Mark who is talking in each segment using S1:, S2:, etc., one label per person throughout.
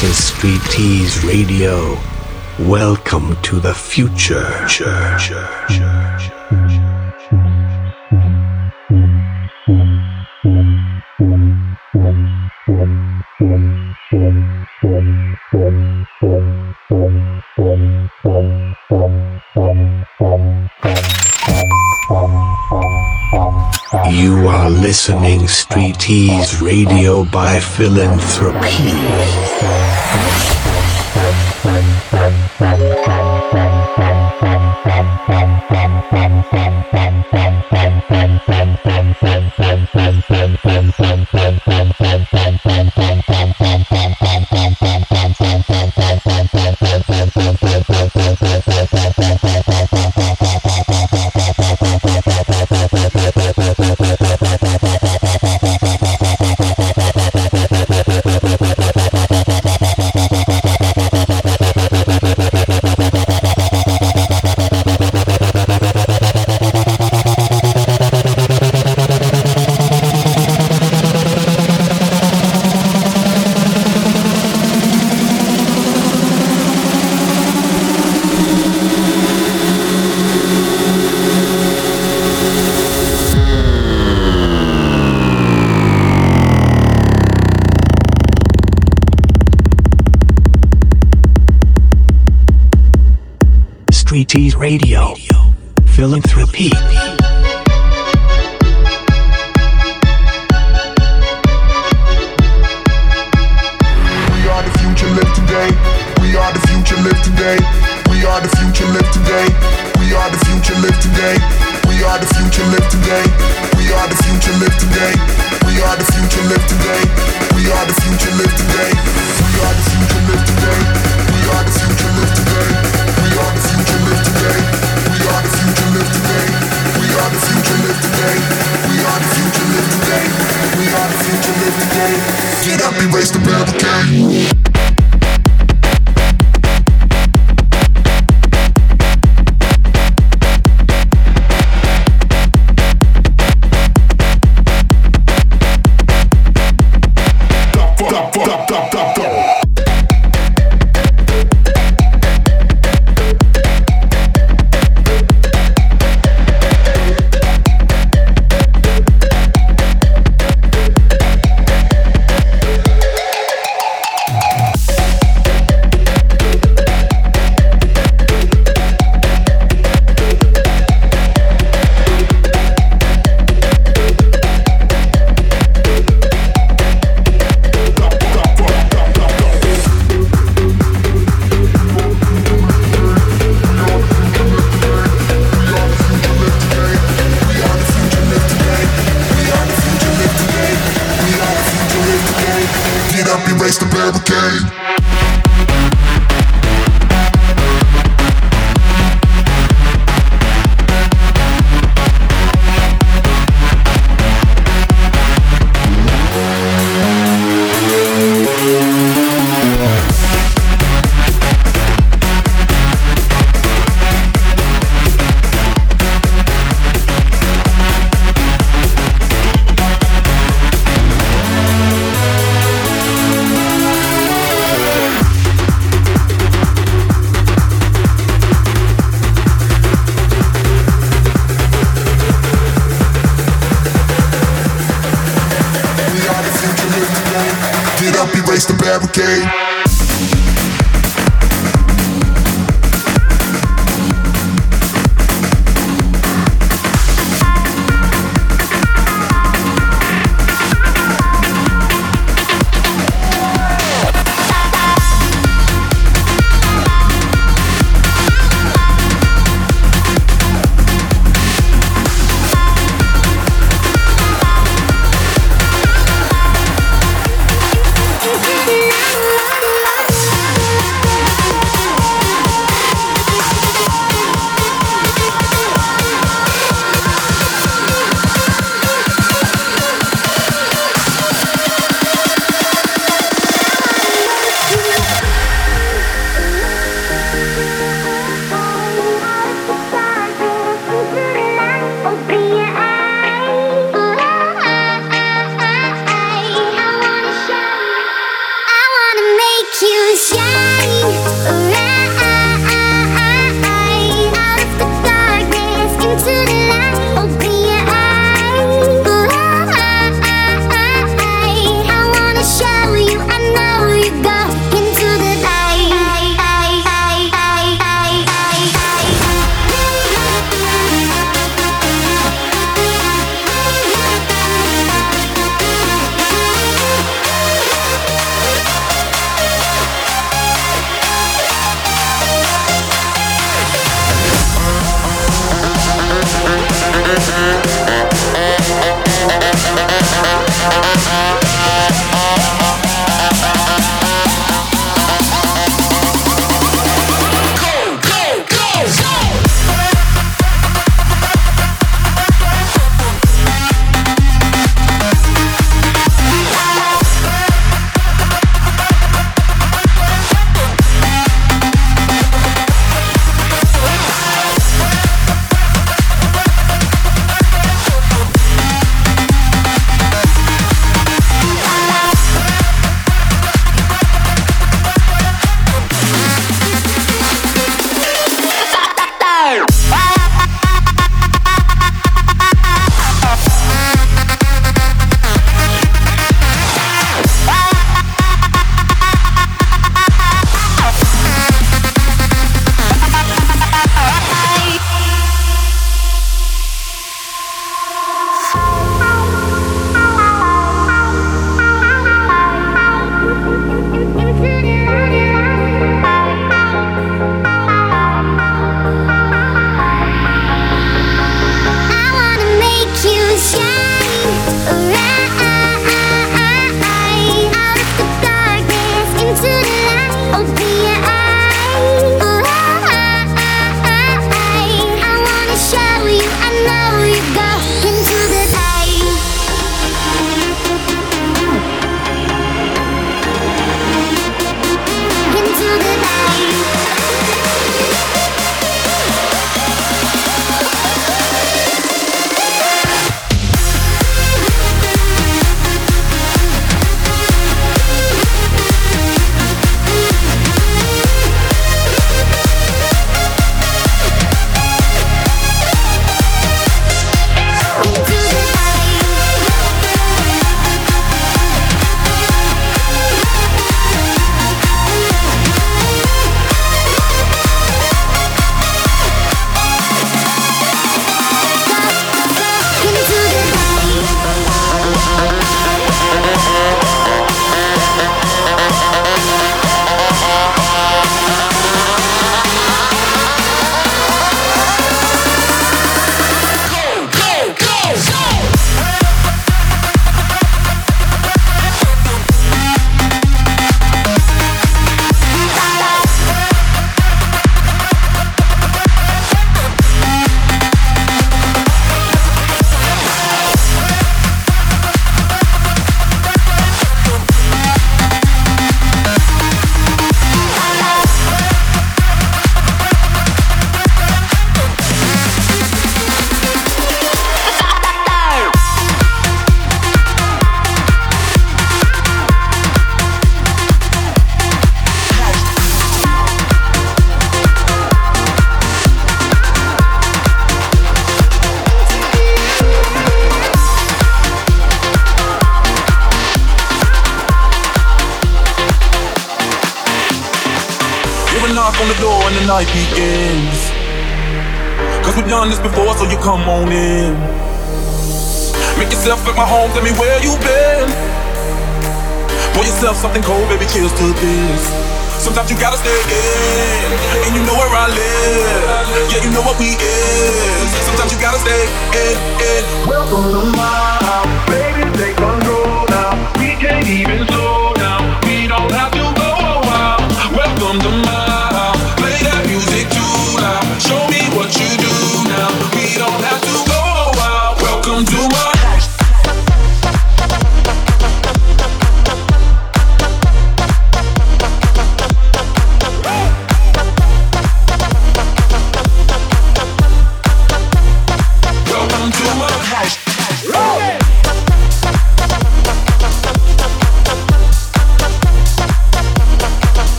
S1: This is Street Tease Radio. Welcome to the future. listening Street Tease Radio by Philanthropy. T's radio.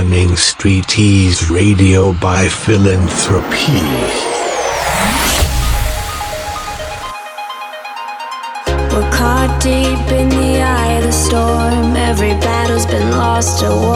S2: listening Street Tease Radio by Philanthropy.
S3: We're caught deep in the eye of the storm. Every battle's been lost or won.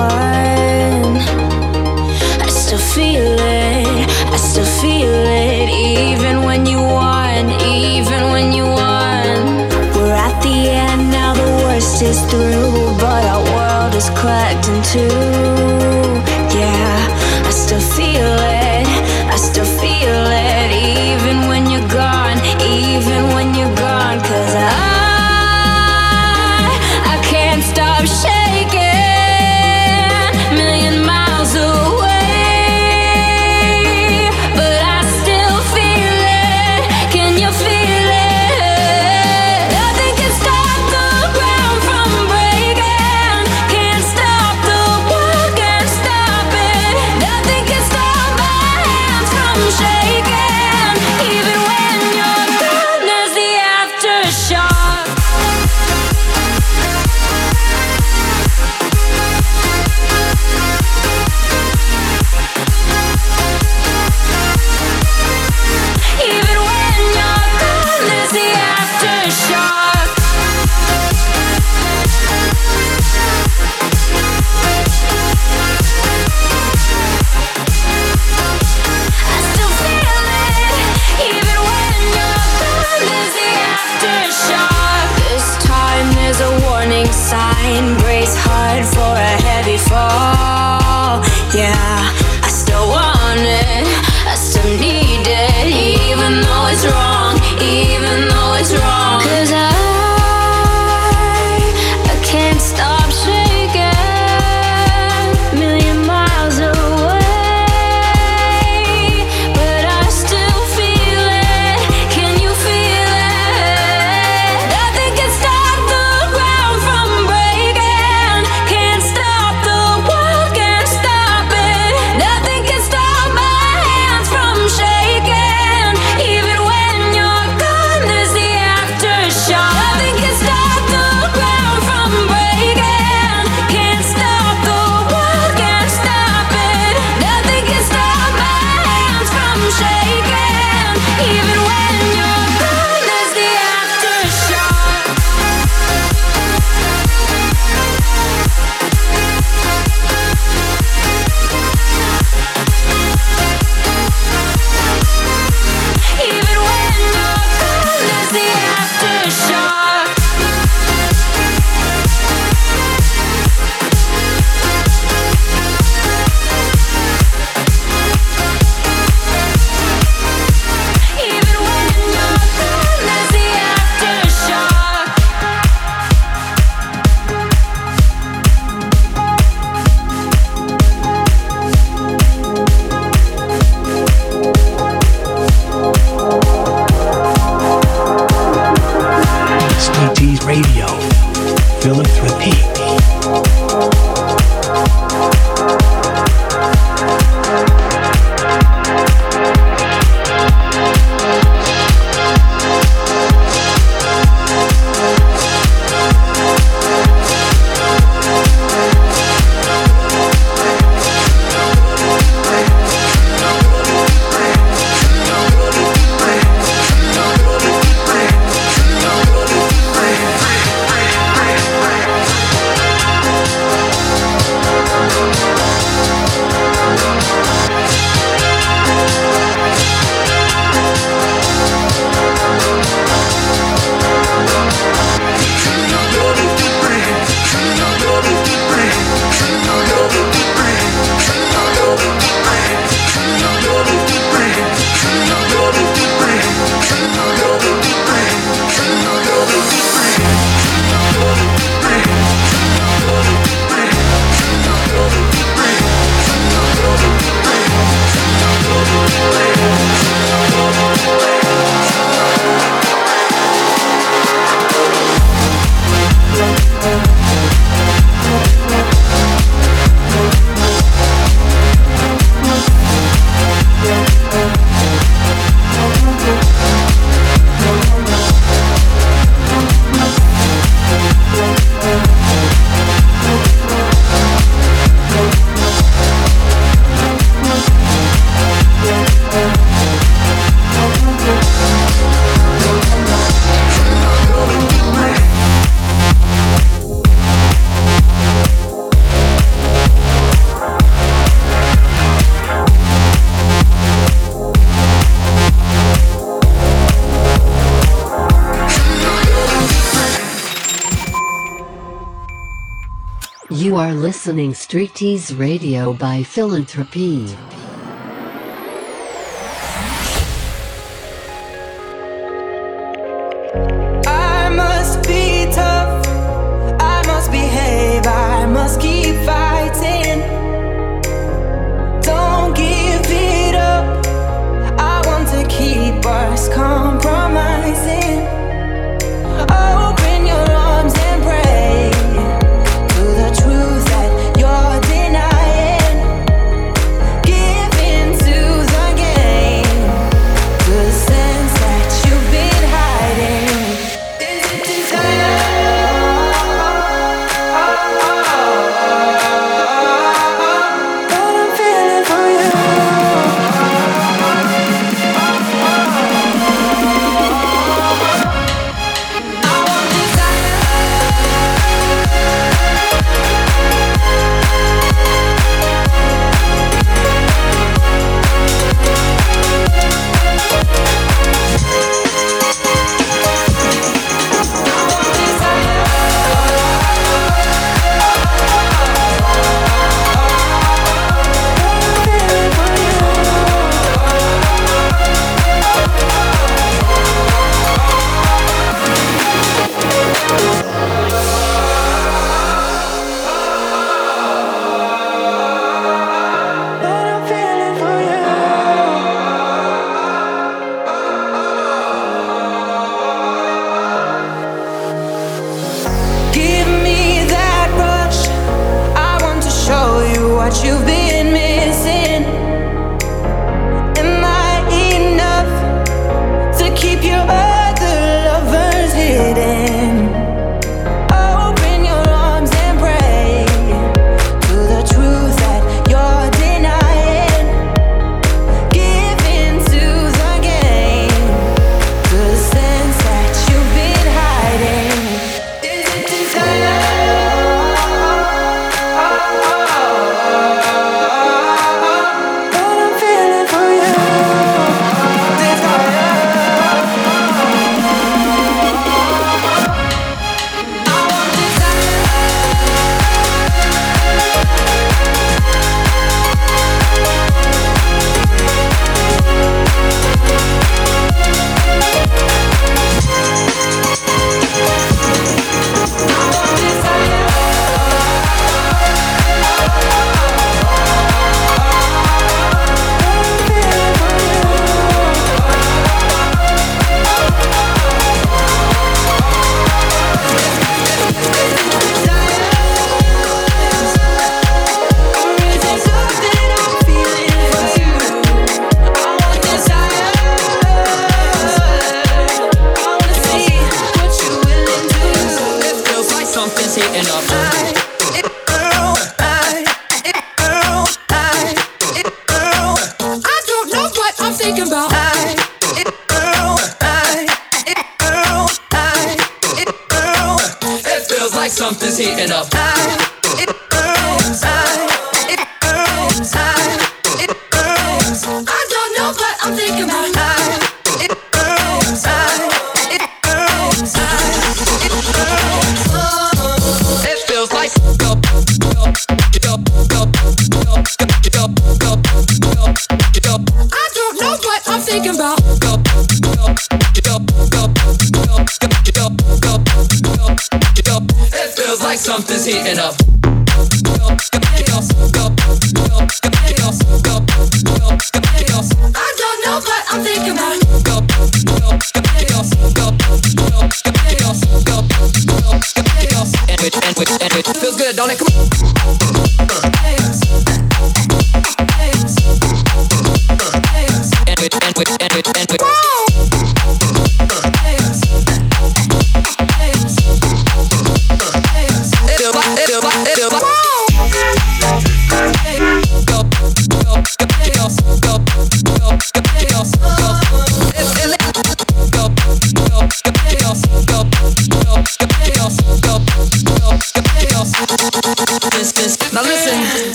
S4: Listening Street Tease Radio by Philanthropy.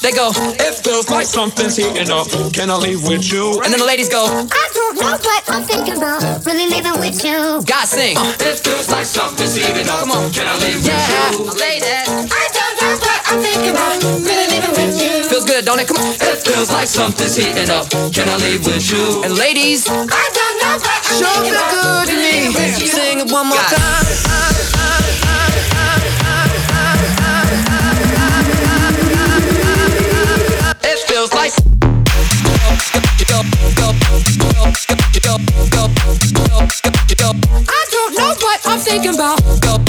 S5: They
S6: go,
S7: It feels like something's heating up. Can I leave with you?
S6: and then the ladies go,
S3: I don't know what I'm thinking about. Really leaving with you.
S6: guys sing.
S7: It feels like something's heating up.
S6: Come on.
S7: Can I leave
S6: Yeah, with you? ladies.
S3: I don't know what I'm thinking about. Really leaving with you.
S6: Feels good, don't it? Come on.
S7: It feels like something's heating up. Can I leave with you?
S6: And ladies,
S3: I don't know what I'm
S6: Sure
S3: thinking
S6: feel
S3: about.
S6: good to me.
S8: Sing it one more
S6: Got it.
S8: time.
S3: I don't know what I'm thinking about.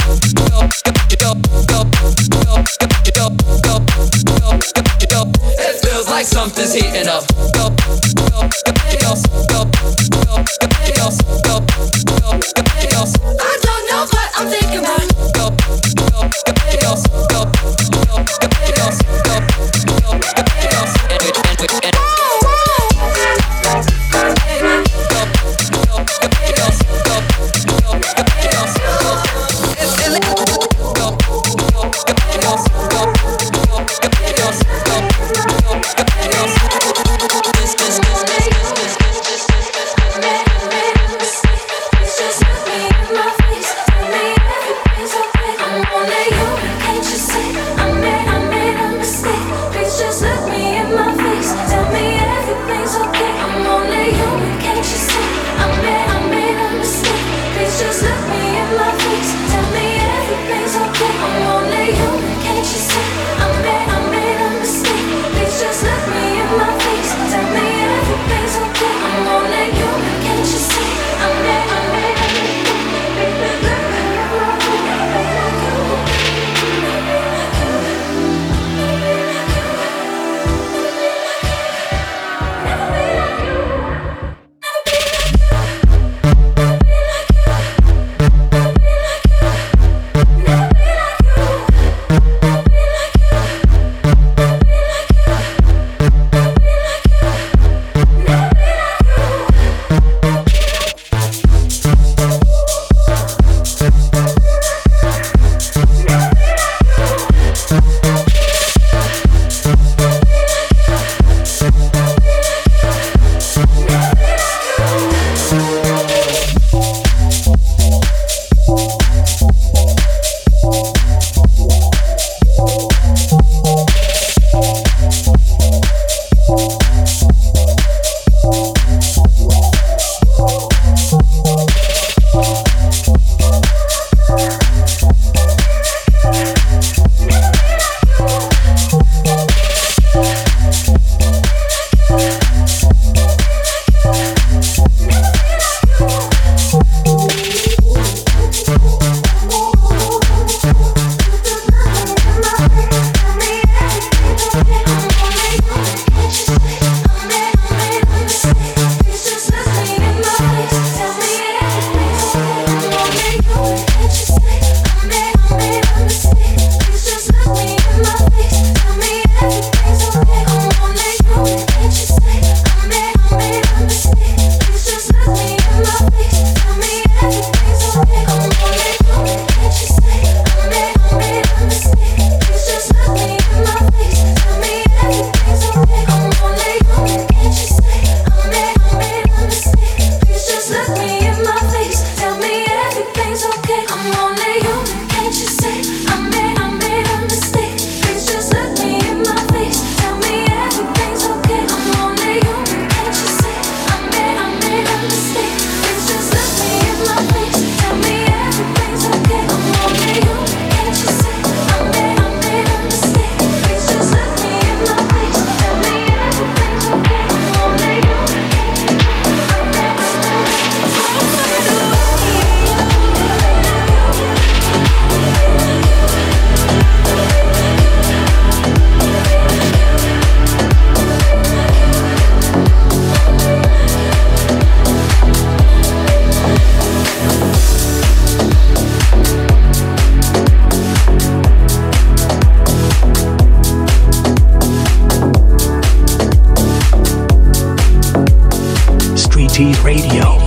S2: Radio.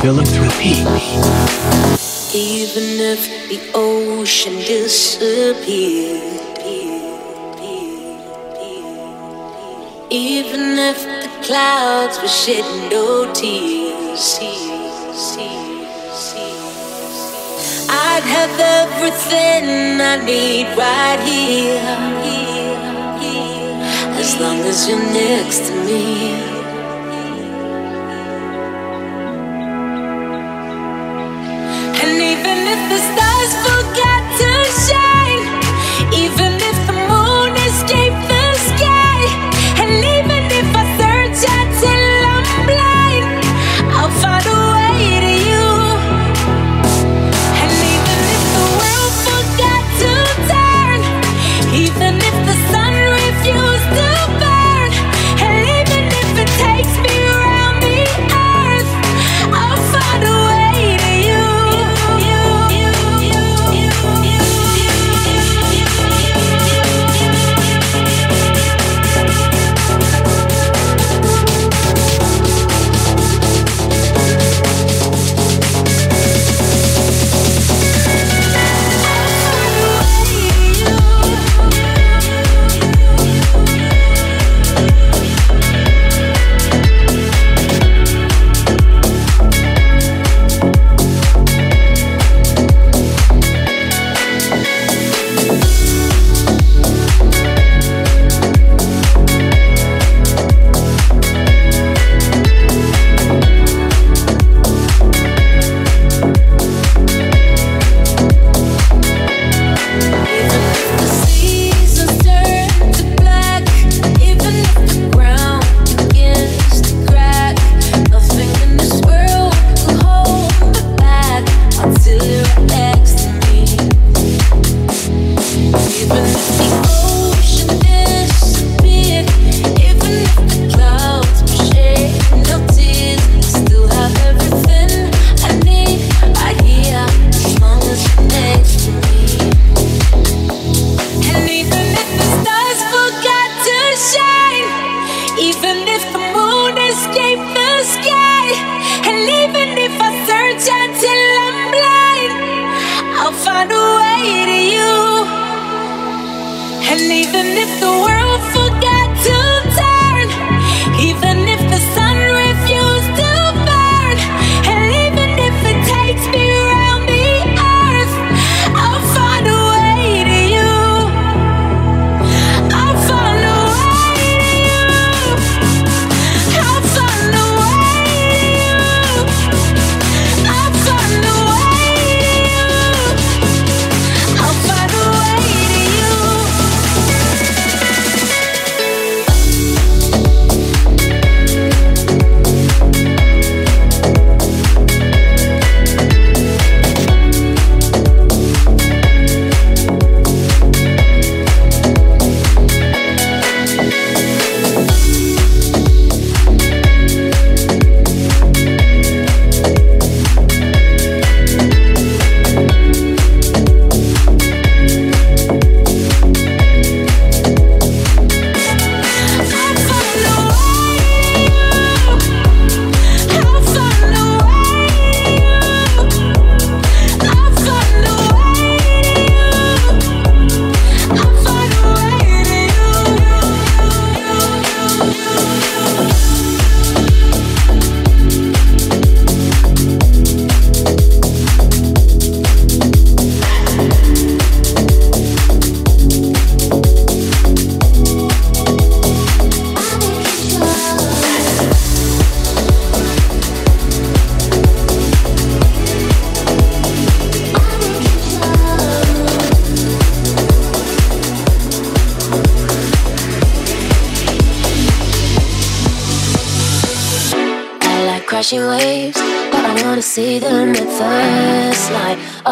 S2: Philanthropy.
S3: Even if the ocean disappeared, even if the clouds were shedding no tears, I'd have everything I need right here. As long as you're next to me. if the stars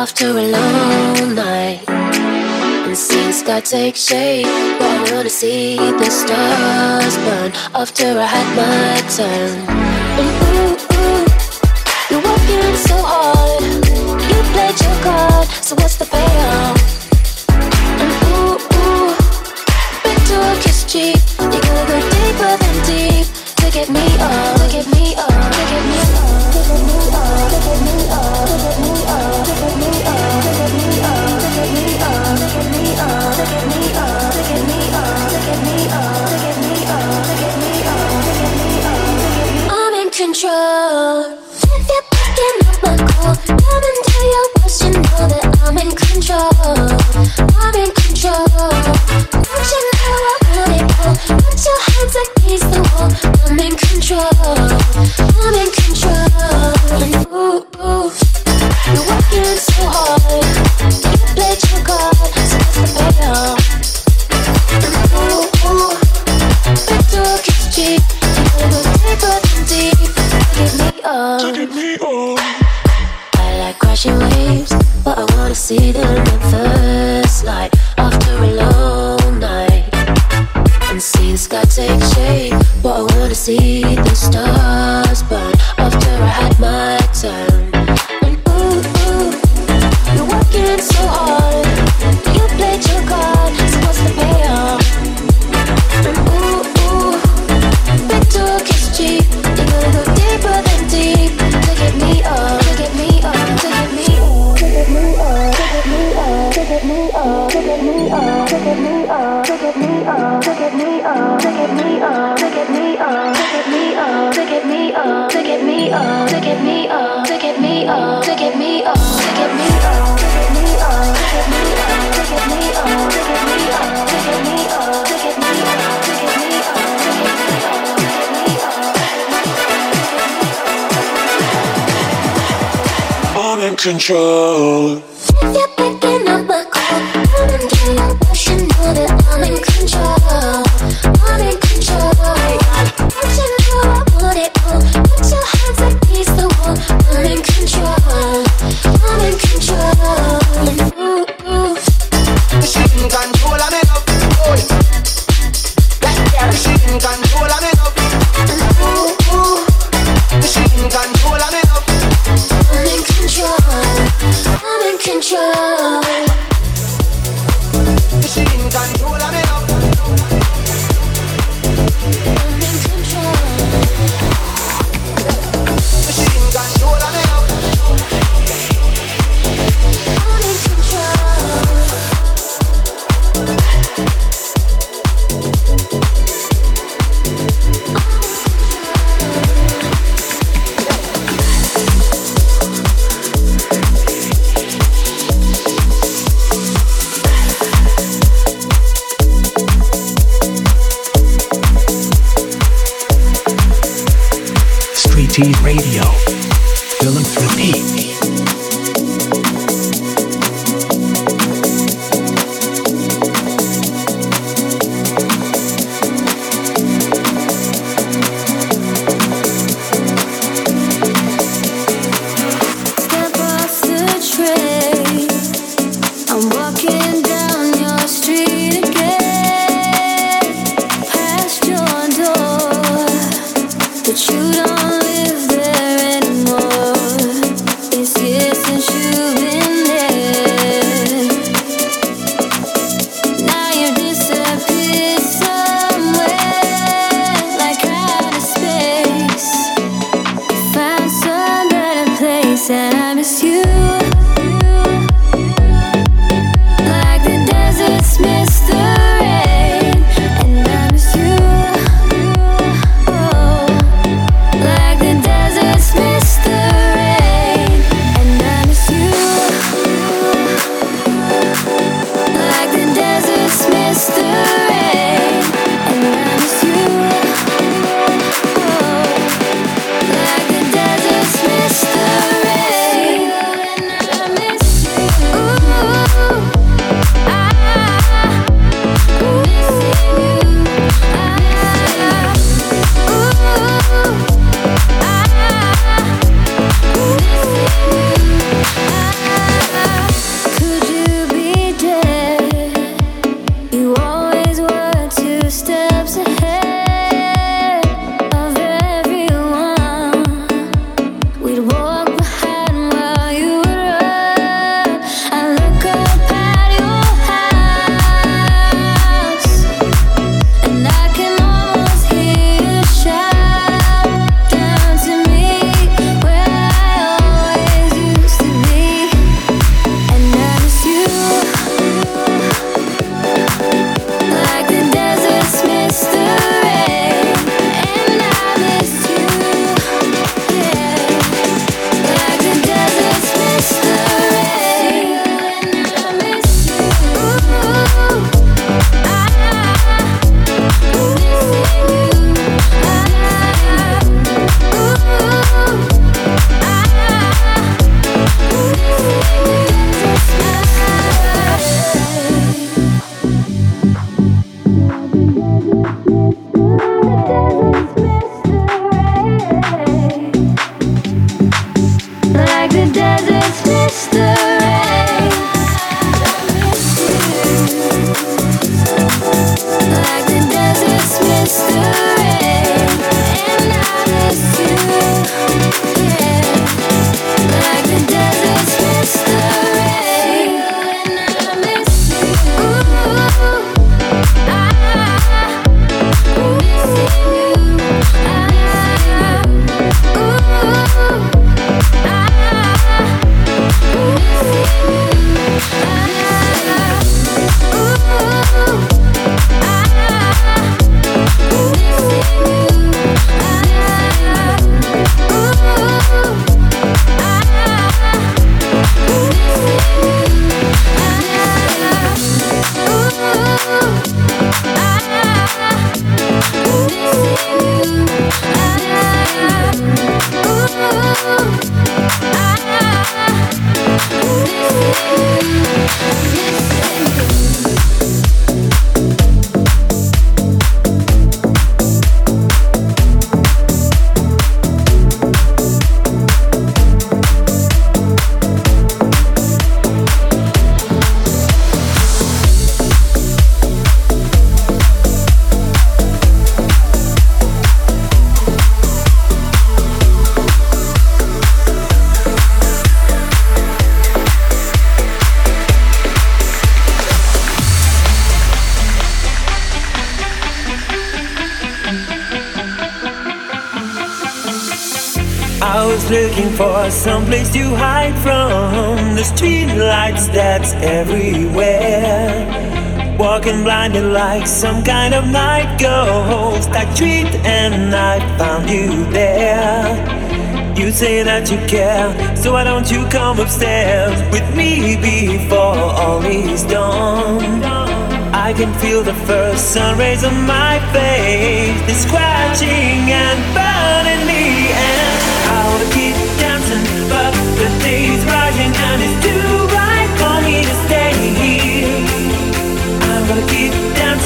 S3: after a long night and see the sky take shape. I wanna see the stars burn after I had my turn. And ooh, ooh, you're working so hard. You played your card, so what's the
S9: shining like some kind of night ghost. I treat and I found you there. You say that you care, so why don't you come upstairs with me before all is done? I can feel the first sun rays on my face, the scratching and burning.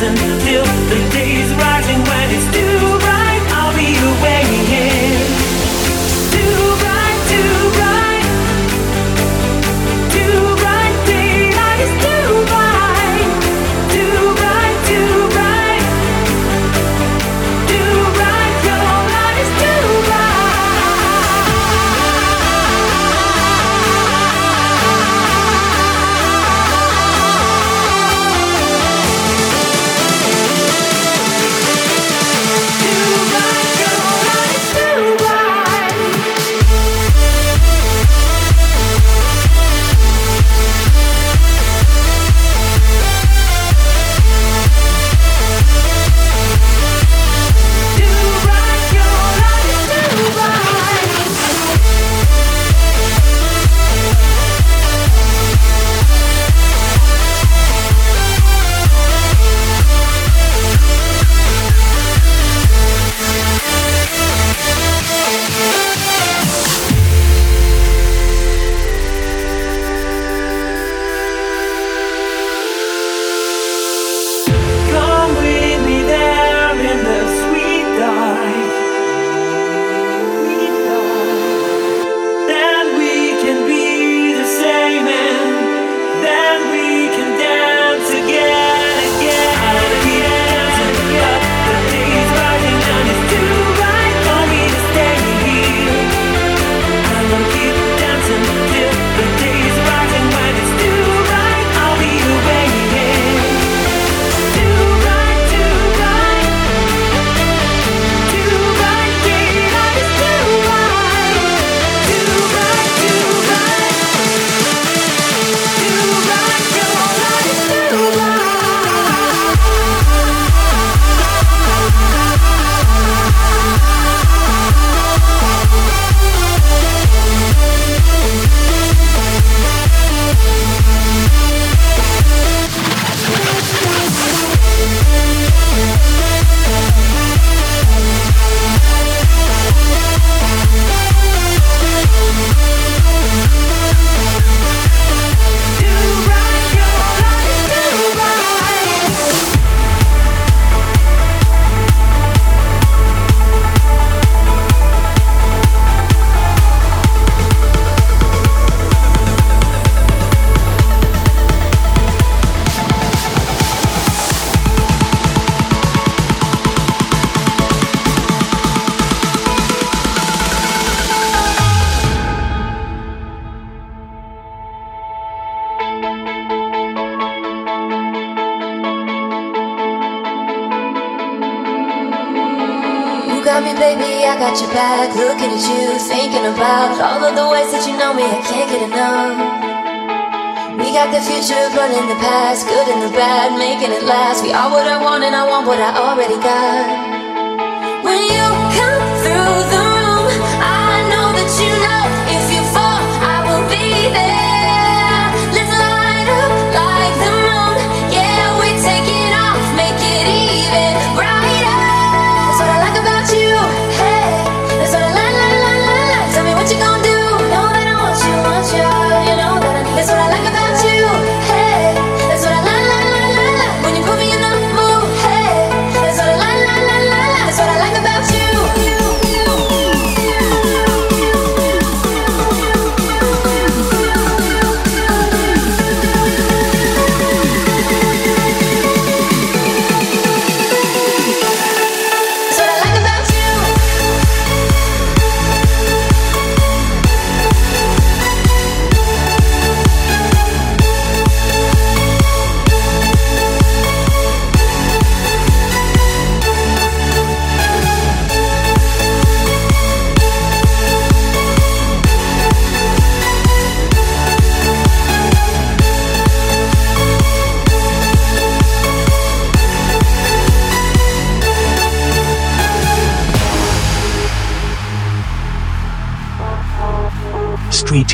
S9: and to feel the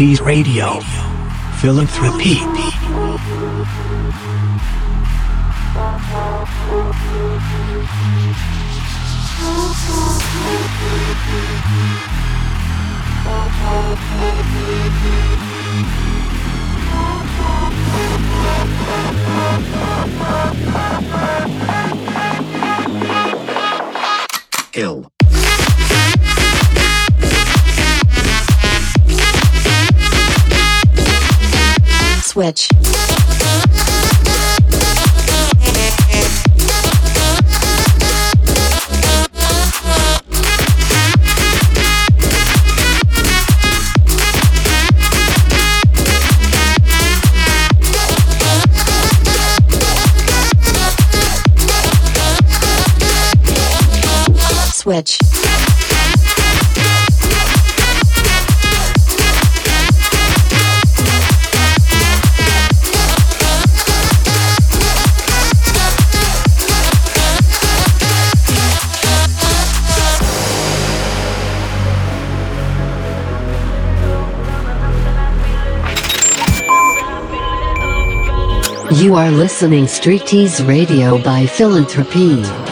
S10: Street
S2: Tease Radio. Philanthropy.
S11: You are listening Street Tease Radio by Philanthropy.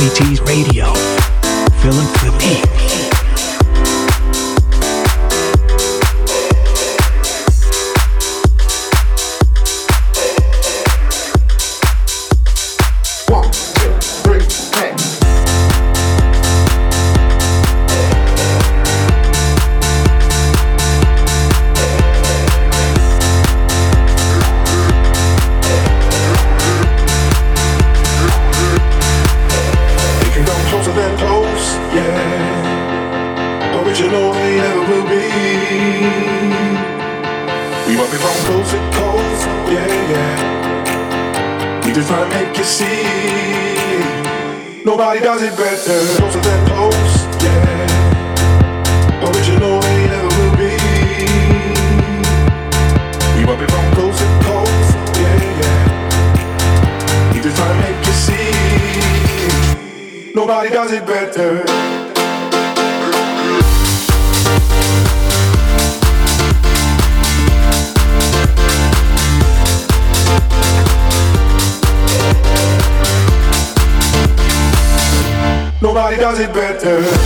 S4: Weeties Radio. Philip Philip. Better. Nobody does it better.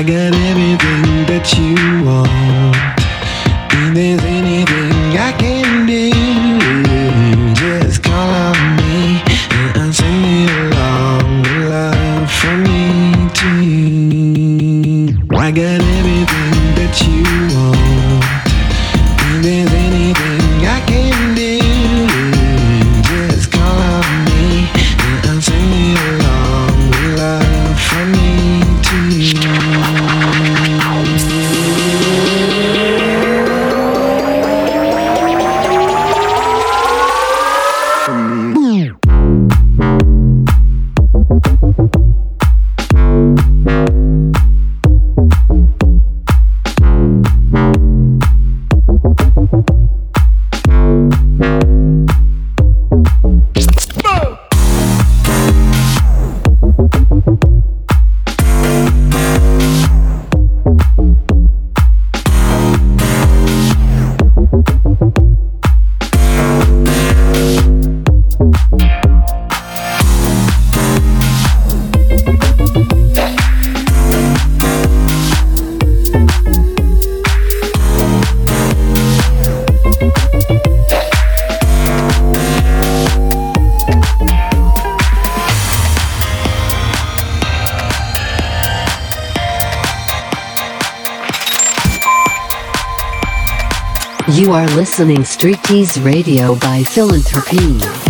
S12: I got
S13: everything that you want.
S11: Listening Street Tease Radio by Philanthropy.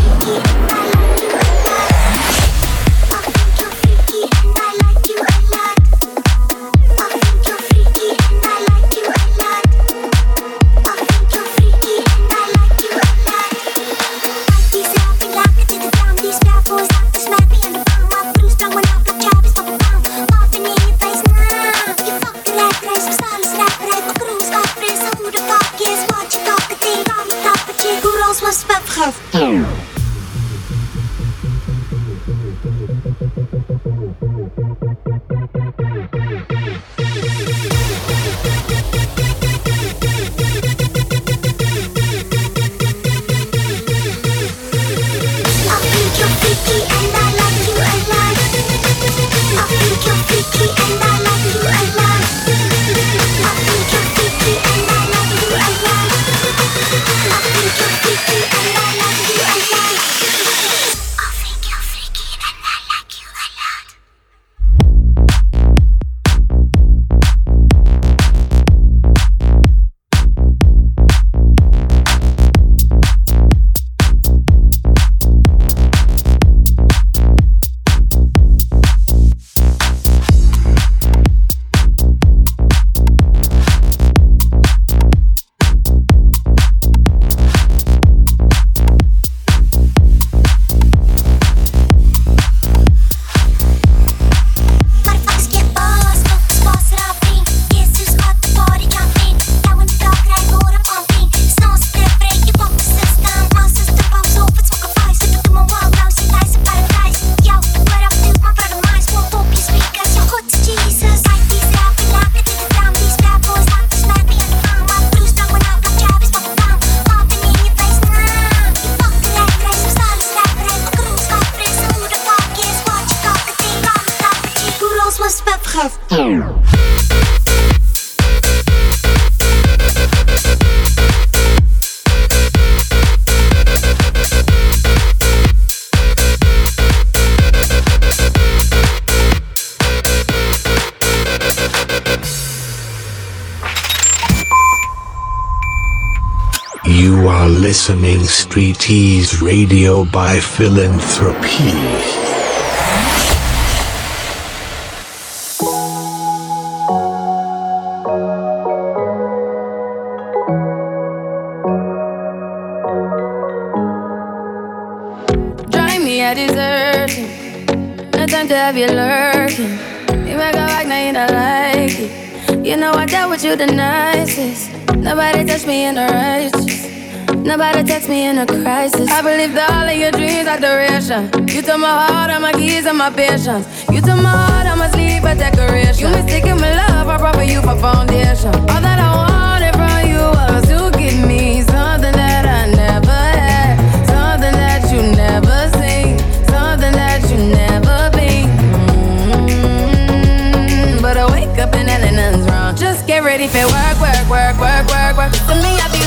S2: Listening Street Tease Radio by Philanthropy.
S14: A crisis. I believed all of your dreams are duration. You took my heart, all my keys, and my patience. You took my heart, I must leave a decoration. You mistaken my love, I brought for you for foundation. All that I wanted from you was to give me something that I never had, something that you never seen, something that you never been. Mm, But I wake up and nothing's wrong. Just get ready for work, work, work, work, work, work. To me, I be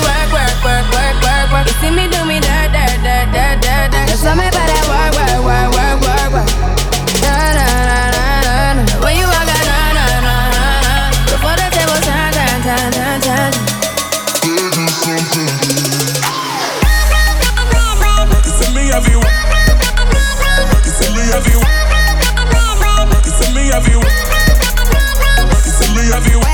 S14: You see me do me dirt, dirt, dirt, dirt, dirt, dirt. Just tell me about that work, work, work, work, work, work. Na na na na na. When you walk out, na na na na na. Before the table turn, turn, turn, turn, turn.
S7: You see me have you. See me have you. See me have you. See me have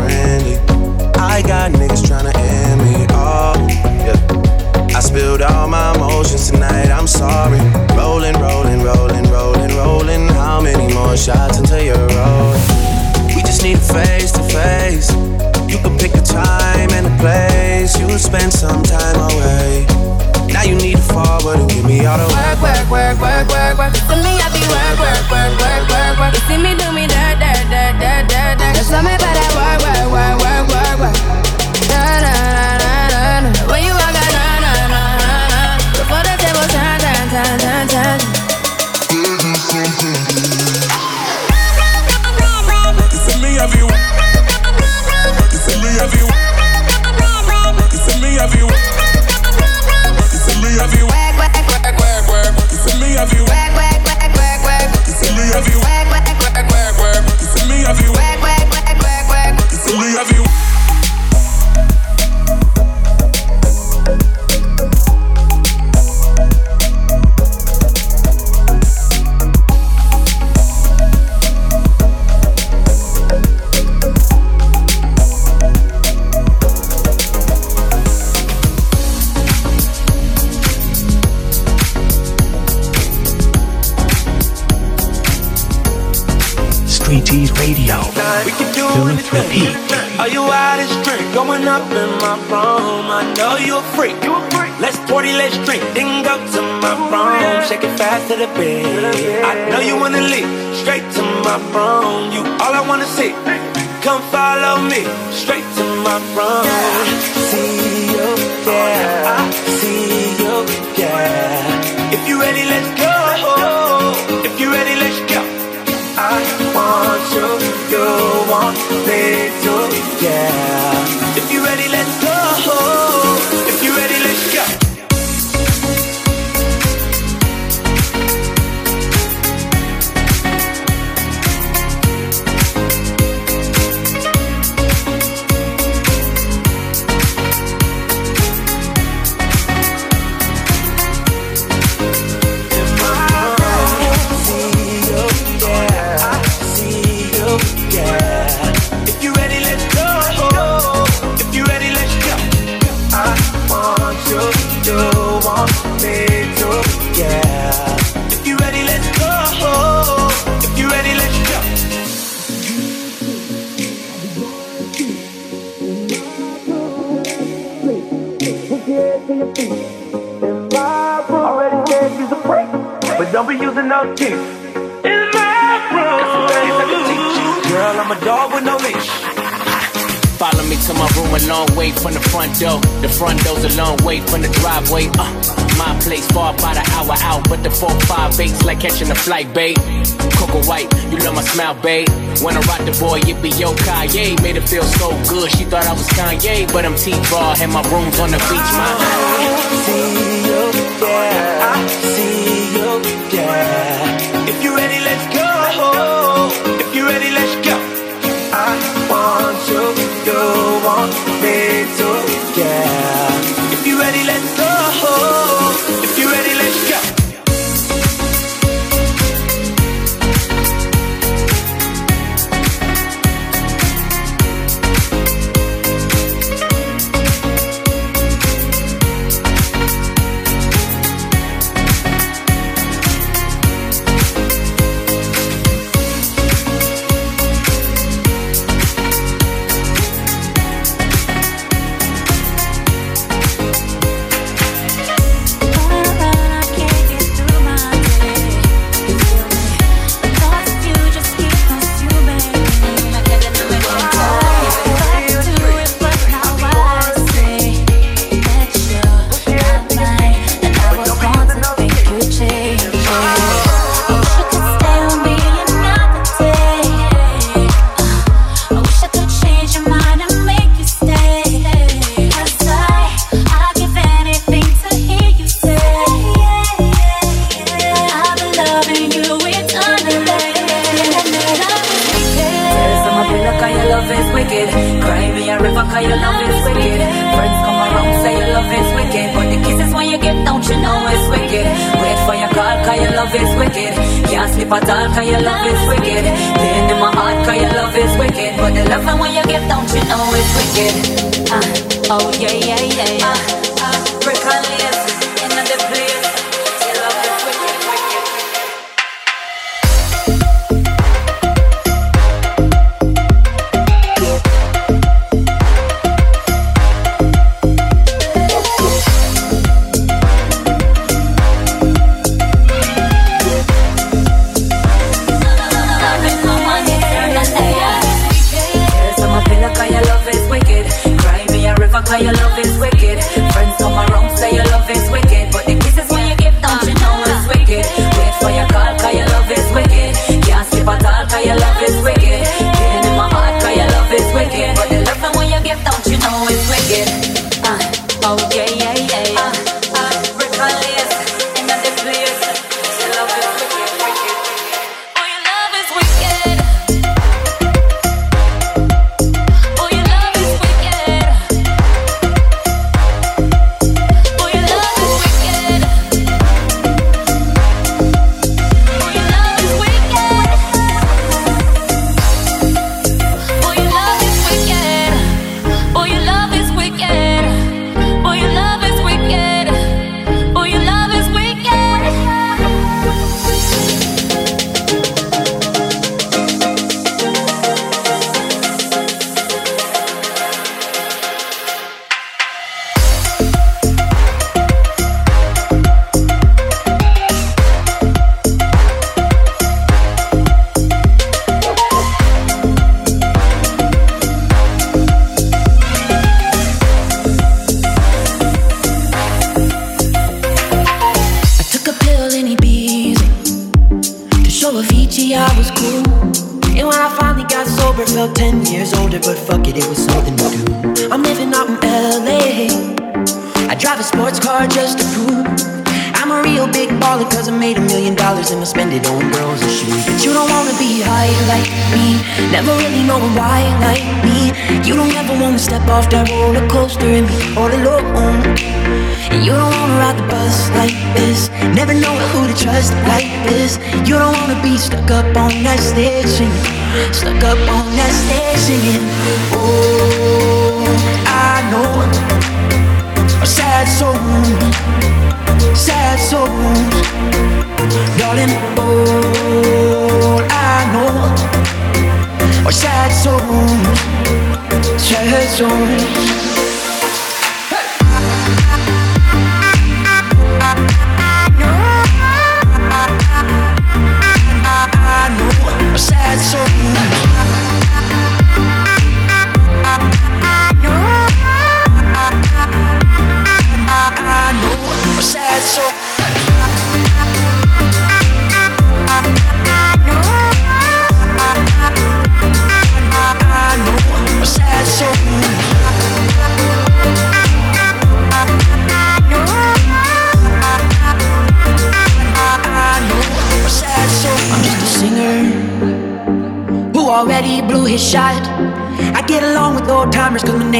S15: I got niggas tryna end me off. Yeah. I spilled all my emotions tonight. I'm sorry. Rolling, rolling, rolling, rolling, rolling. How many more shots until you're rolling? We just need a face to face. You can pick a time and a place. You'll spend some time away. Now you need to forward and give me all the
S14: Work, work, work, work, work, work. To me, I be work, work, work, work, work, work. You see me do me dirt, dirt, dirt, dirt, dirt, dirt. Just tell me about that work, work, work, work, work, work. Na na na na na na. When you walk out, na na na na na. Before the table turn, turn, turn, turn, turn.
S7: You see me have you. You see me have you. You see me have you. You see me have you.
S14: Work, work, work, work, work.
S7: You see me have you.
S14: Work,
S16: T-Raw my room's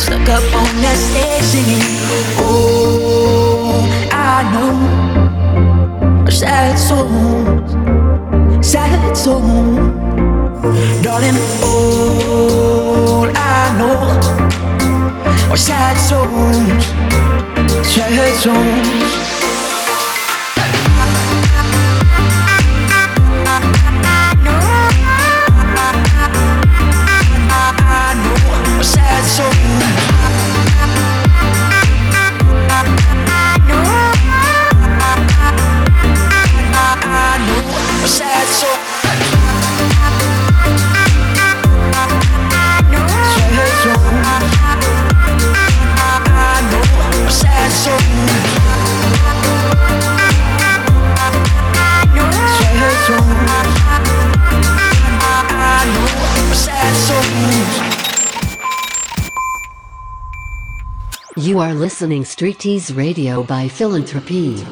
S17: stuck up on that stage singing. Oh, I know sad songs, sad songs, darling. All I know are sad songs, sad songs.
S18: You are listening Street Tease Radio by Philanthropy.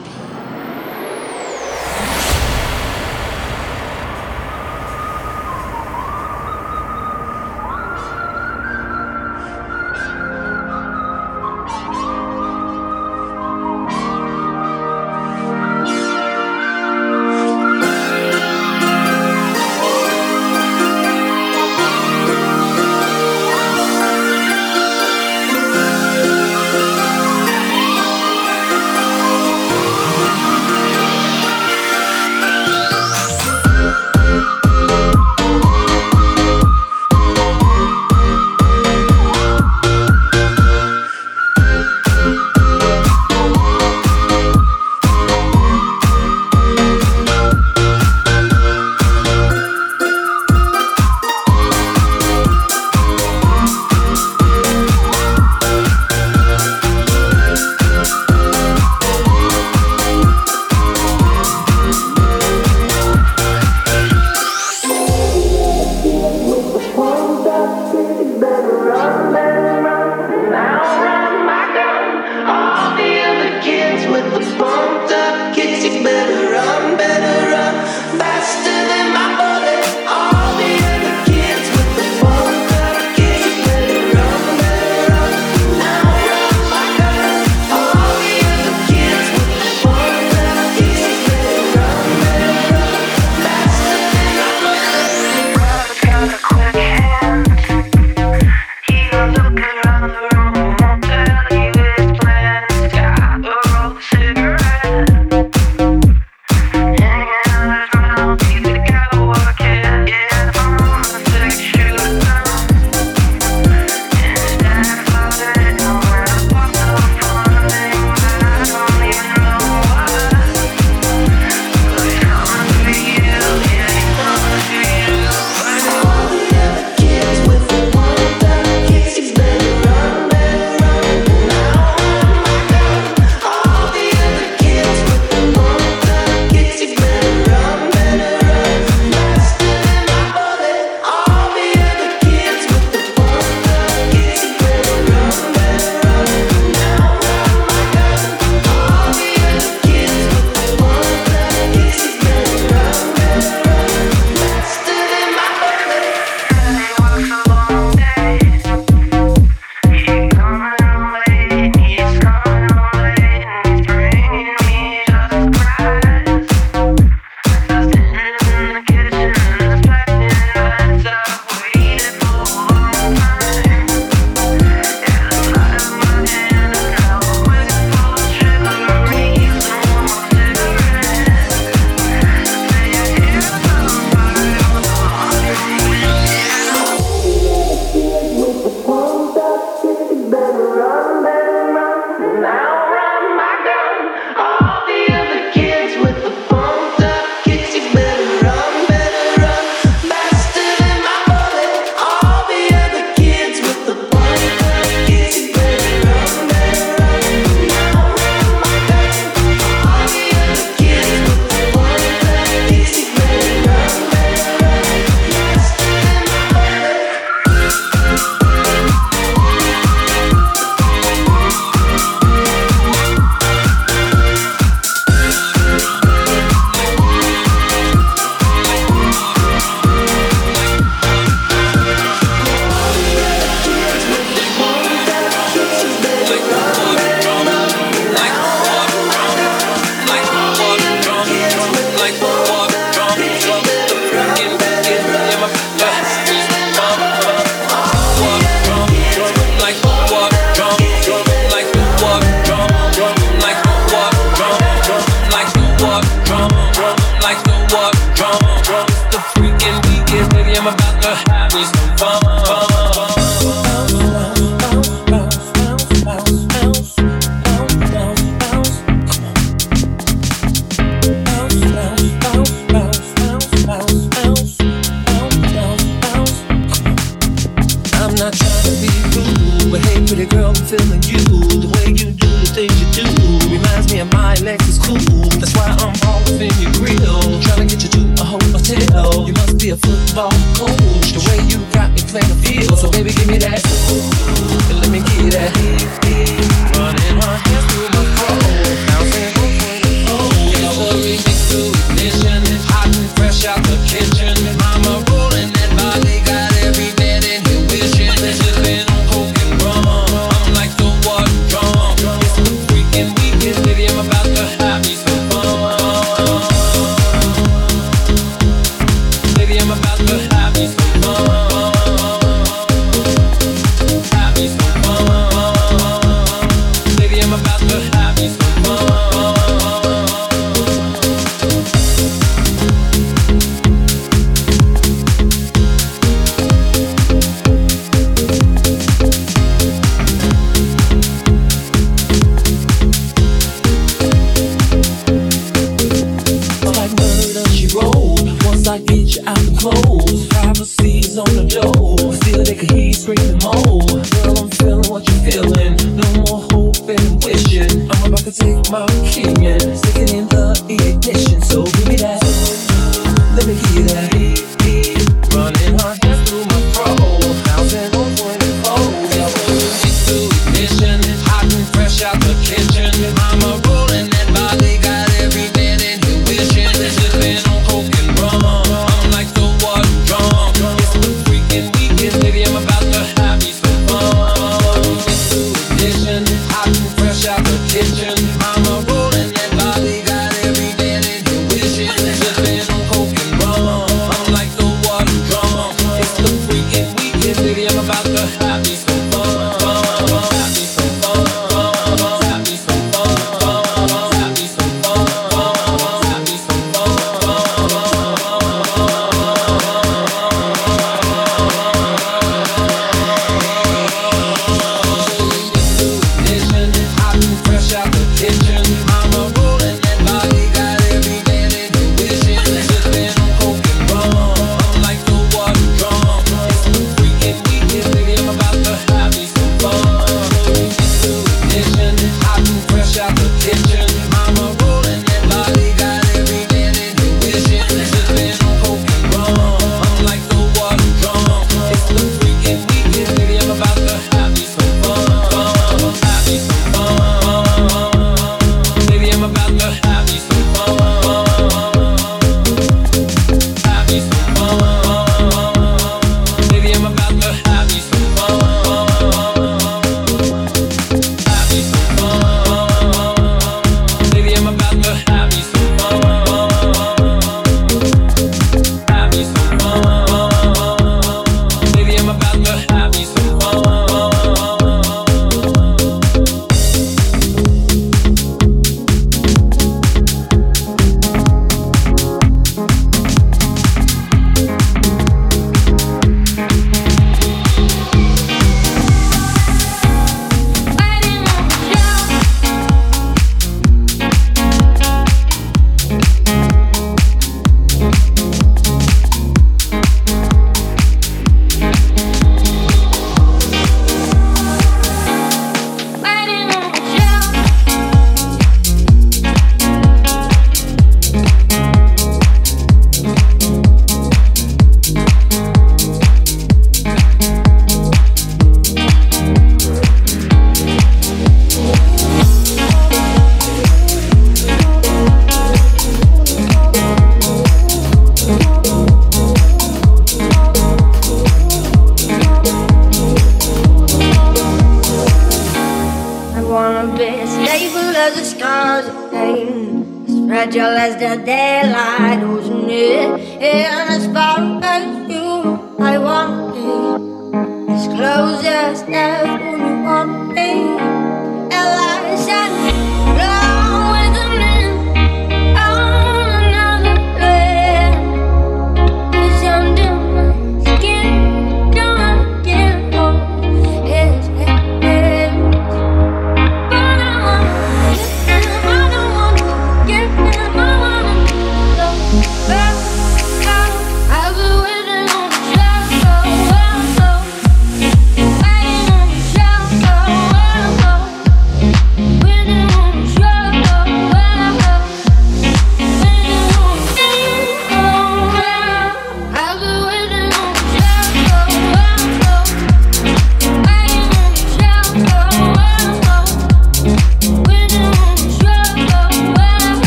S3: as the scars of pain, as fragile as the daylight, who's near? and as far as you, I want to be as close as ever you want me.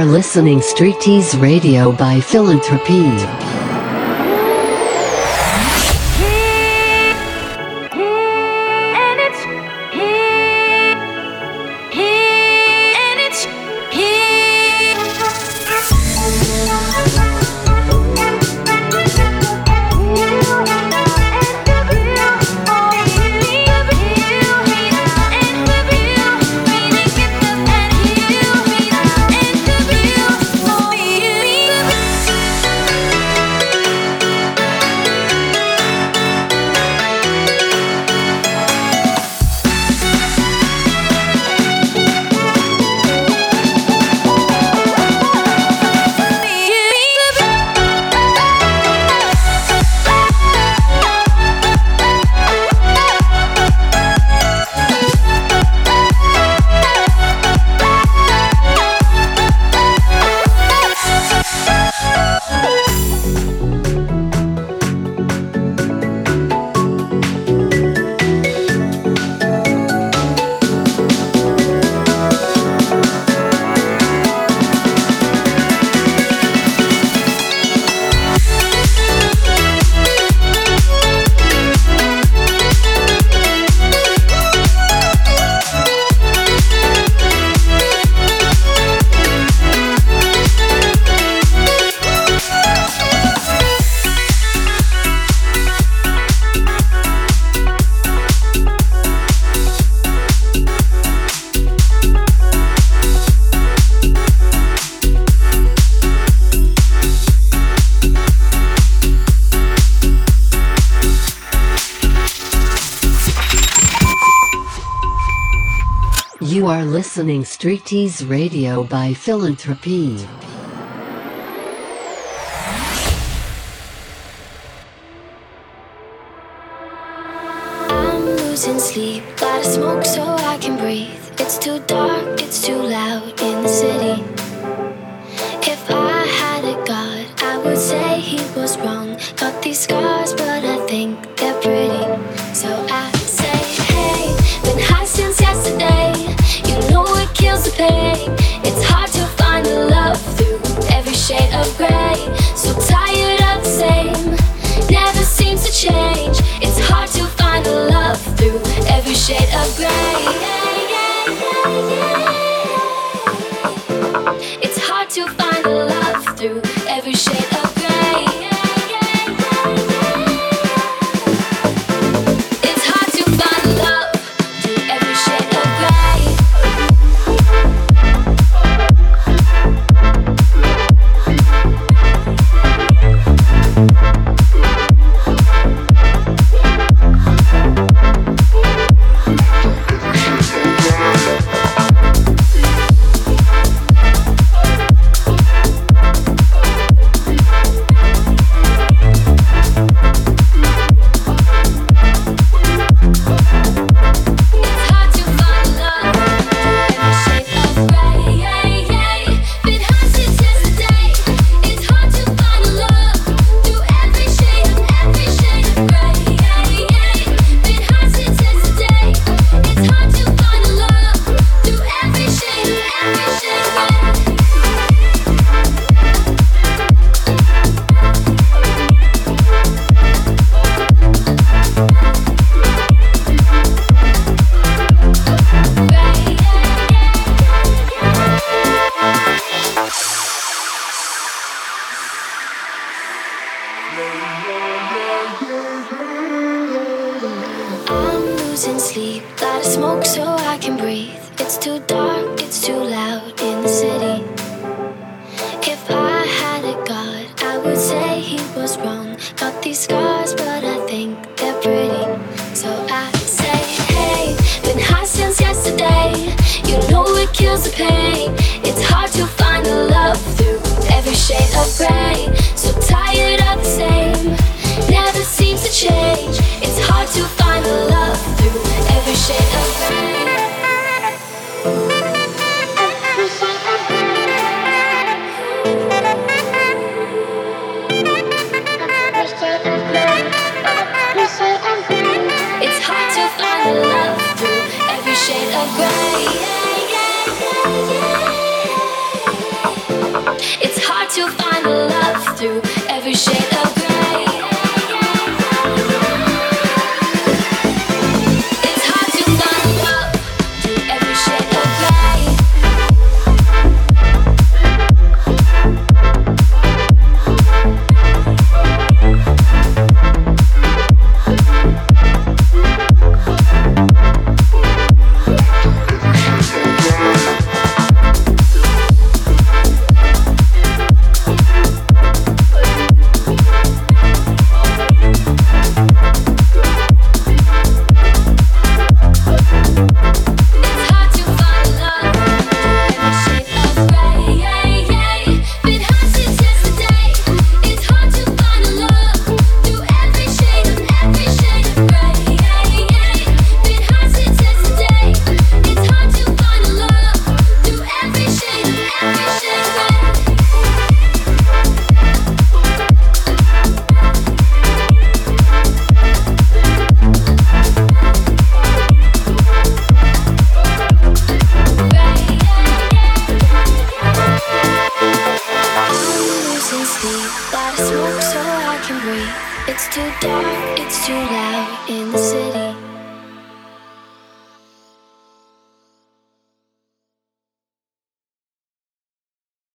S3: are
S19: listening Street Tease Radio by Philanthropy.
S3: Listening Street Tease Radio by Philanthropy.